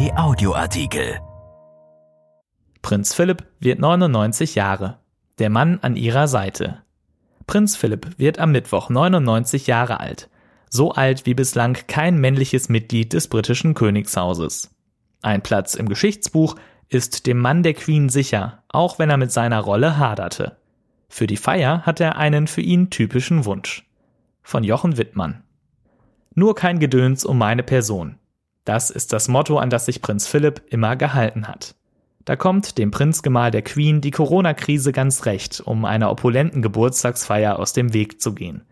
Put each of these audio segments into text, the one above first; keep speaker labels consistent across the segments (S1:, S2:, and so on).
S1: Kai Audioartikel.
S2: Prinz Philipp wird 99 Jahre. Der Mann an ihrer Seite. Prinz Philipp wird am Mittwoch 99 Jahre alt. So alt wie bislang kein männliches Mitglied des britischen Königshauses. Ein Platz im Geschichtsbuch ist dem Mann der Queen sicher, auch wenn er mit seiner Rolle haderte. Für die Feier hat er einen für ihn typischen Wunsch. Von Jochen Wittmann. Nur kein Gedöns um meine Person. Das ist das Motto, an das sich Prinz Philipp immer gehalten hat. Da kommt dem Prinzgemahl der Queen die Corona-Krise ganz recht, um einer opulenten Geburtstagsfeier aus dem Weg zu gehen.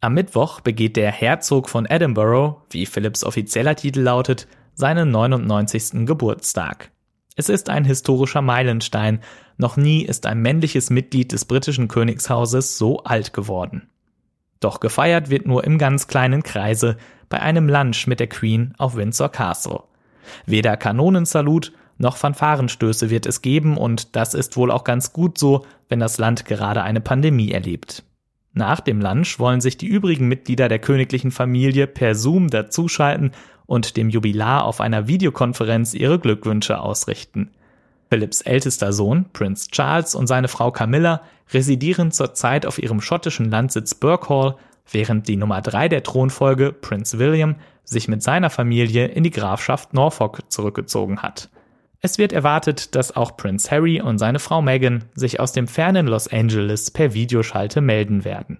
S2: Am Mittwoch begeht der Herzog von Edinburgh, wie Philipps offizieller Titel lautet, seinen 99. Geburtstag. Es ist ein historischer Meilenstein. Noch nie ist ein männliches Mitglied des britischen Königshauses so alt geworden. Doch gefeiert wird nur im ganz kleinen Kreise bei einem Lunch mit der Queen auf Windsor Castle. Weder Kanonensalut noch Fanfarenstöße wird es geben und das ist wohl auch ganz gut so, wenn das Land gerade eine Pandemie erlebt. Nach dem Lunch wollen sich die übrigen Mitglieder der königlichen Familie per Zoom dazuschalten und dem Jubilar auf einer Videokonferenz ihre Glückwünsche ausrichten. Philipps ältester Sohn, Prinz Charles und seine Frau Camilla residieren zurzeit auf ihrem schottischen Landsitz Birkhall, während die Nummer drei der Thronfolge, Prinz William, sich mit seiner Familie in die Grafschaft Norfolk zurückgezogen hat. Es wird erwartet, dass auch Prinz Harry und seine Frau Meghan sich aus dem fernen Los Angeles per Videoschalte melden werden.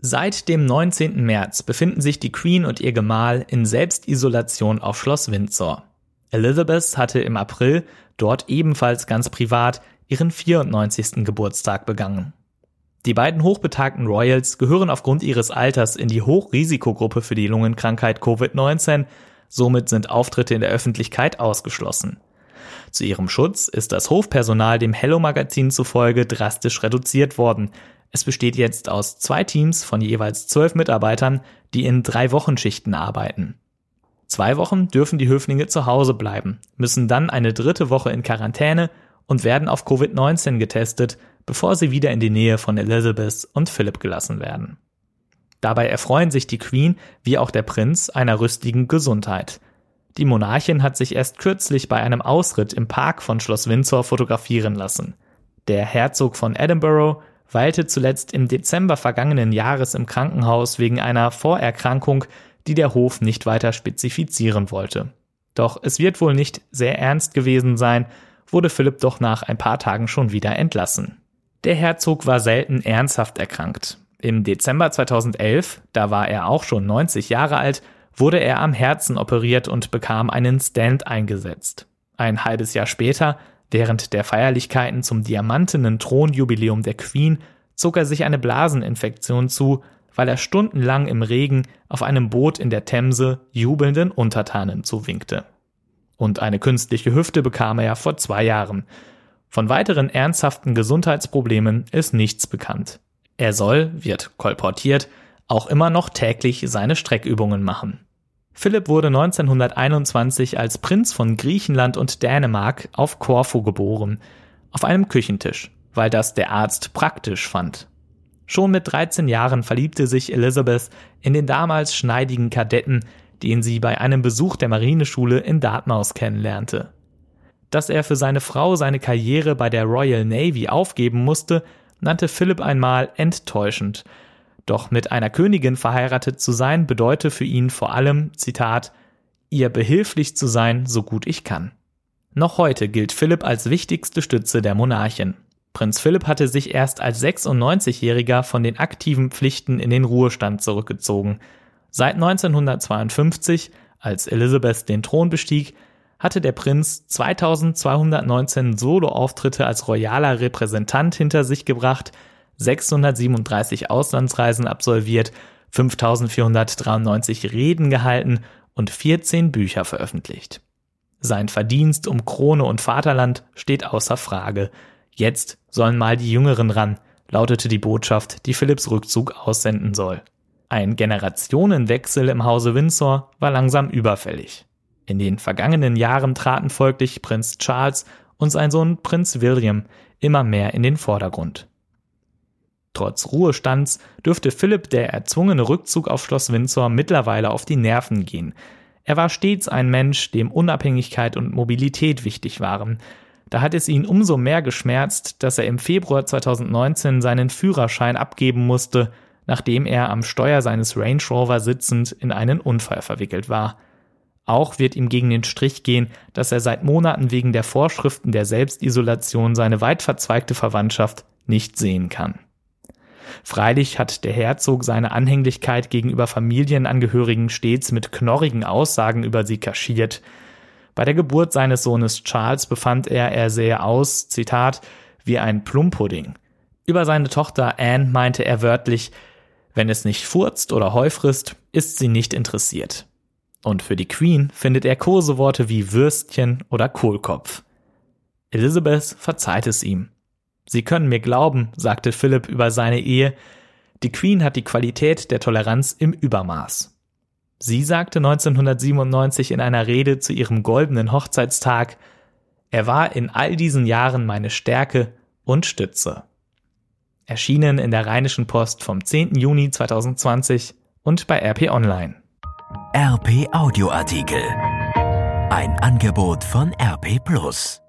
S2: Seit dem 19. März befinden sich die Queen und ihr Gemahl in Selbstisolation auf Schloss Windsor. Elizabeth hatte im April dort ebenfalls ganz privat ihren 94. Geburtstag begangen. Die beiden hochbetagten Royals gehören aufgrund ihres Alters in die Hochrisikogruppe für die Lungenkrankheit Covid-19, somit sind Auftritte in der Öffentlichkeit ausgeschlossen. Zu ihrem Schutz ist das Hofpersonal dem Hello Magazin zufolge drastisch reduziert worden, es besteht jetzt aus zwei Teams von jeweils zwölf Mitarbeitern, die in drei Wochenschichten arbeiten. Zwei Wochen dürfen die Höflinge zu Hause bleiben, müssen dann eine dritte Woche in Quarantäne und werden auf Covid-19 getestet, bevor sie wieder in die Nähe von Elizabeth und Philip gelassen werden. Dabei erfreuen sich die Queen wie auch der Prinz einer rüstigen Gesundheit. Die Monarchin hat sich erst kürzlich bei einem Ausritt im Park von Schloss Windsor fotografieren lassen. Der Herzog von Edinburgh weilte zuletzt im Dezember vergangenen Jahres im Krankenhaus wegen einer Vorerkrankung, die der Hof nicht weiter spezifizieren wollte. Doch es wird wohl nicht sehr ernst gewesen sein, wurde Philipp doch nach ein paar Tagen schon wieder entlassen. Der Herzog war selten ernsthaft erkrankt. Im Dezember 2011, da war er auch schon 90 Jahre alt, wurde er am Herzen operiert und bekam einen Stand eingesetzt. Ein halbes Jahr später Während der Feierlichkeiten zum diamantenen Thronjubiläum der Queen zog er sich eine Blaseninfektion zu, weil er stundenlang im Regen auf einem Boot in der Themse jubelnden Untertanen zuwinkte. Und eine künstliche Hüfte bekam er vor zwei Jahren. Von weiteren ernsthaften Gesundheitsproblemen ist nichts bekannt. Er soll, wird kolportiert, auch immer noch täglich seine Streckübungen machen. Philipp wurde 1921 als Prinz von Griechenland und Dänemark auf Korfu geboren, auf einem Küchentisch, weil das der Arzt praktisch fand. Schon mit 13 Jahren verliebte sich Elizabeth in den damals schneidigen Kadetten, den sie bei einem Besuch der Marineschule in Dartmouth kennenlernte. Dass er für seine Frau seine Karriere bei der Royal Navy aufgeben musste, nannte Philipp einmal enttäuschend doch mit einer Königin verheiratet zu sein, bedeute für ihn vor allem, Zitat, ihr behilflich zu sein, so gut ich kann. Noch heute gilt Philipp als wichtigste Stütze der Monarchin. Prinz Philipp hatte sich erst als 96-Jähriger von den aktiven Pflichten in den Ruhestand zurückgezogen. Seit 1952, als Elisabeth den Thron bestieg, hatte der Prinz 2219 Soloauftritte als royaler Repräsentant hinter sich gebracht, 637 Auslandsreisen absolviert, 5493 Reden gehalten und 14 Bücher veröffentlicht. Sein Verdienst um Krone und Vaterland steht außer Frage. Jetzt sollen mal die Jüngeren ran, lautete die Botschaft, die Philipps Rückzug aussenden soll. Ein Generationenwechsel im Hause Windsor war langsam überfällig. In den vergangenen Jahren traten folglich Prinz Charles und sein Sohn Prinz William immer mehr in den Vordergrund. Trotz Ruhestands dürfte Philipp der erzwungene Rückzug auf Schloss Windsor mittlerweile auf die Nerven gehen. Er war stets ein Mensch, dem Unabhängigkeit und Mobilität wichtig waren. Da hat es ihn umso mehr geschmerzt, dass er im Februar 2019 seinen Führerschein abgeben musste, nachdem er am Steuer seines Range Rover sitzend in einen Unfall verwickelt war. Auch wird ihm gegen den Strich gehen, dass er seit Monaten wegen der Vorschriften der Selbstisolation seine weit verzweigte Verwandtschaft nicht sehen kann. Freilich hat der Herzog seine Anhänglichkeit gegenüber Familienangehörigen stets mit knorrigen Aussagen über sie kaschiert. Bei der Geburt seines Sohnes Charles befand er, er sähe aus, Zitat, wie ein Plumpudding. Über seine Tochter Anne meinte er wörtlich, wenn es nicht furzt oder Heu frisst, ist sie nicht interessiert. Und für die Queen findet er Koseworte wie Würstchen oder Kohlkopf. Elizabeth verzeiht es ihm. Sie können mir glauben, sagte Philipp über seine Ehe, die Queen hat die Qualität der Toleranz im Übermaß. Sie sagte 1997 in einer Rede zu ihrem goldenen Hochzeitstag, er war in all diesen Jahren meine Stärke und Stütze. Erschienen in der Rheinischen Post vom 10. Juni 2020 und bei RP Online.
S1: RP Audioartikel. Ein Angebot von RP Plus.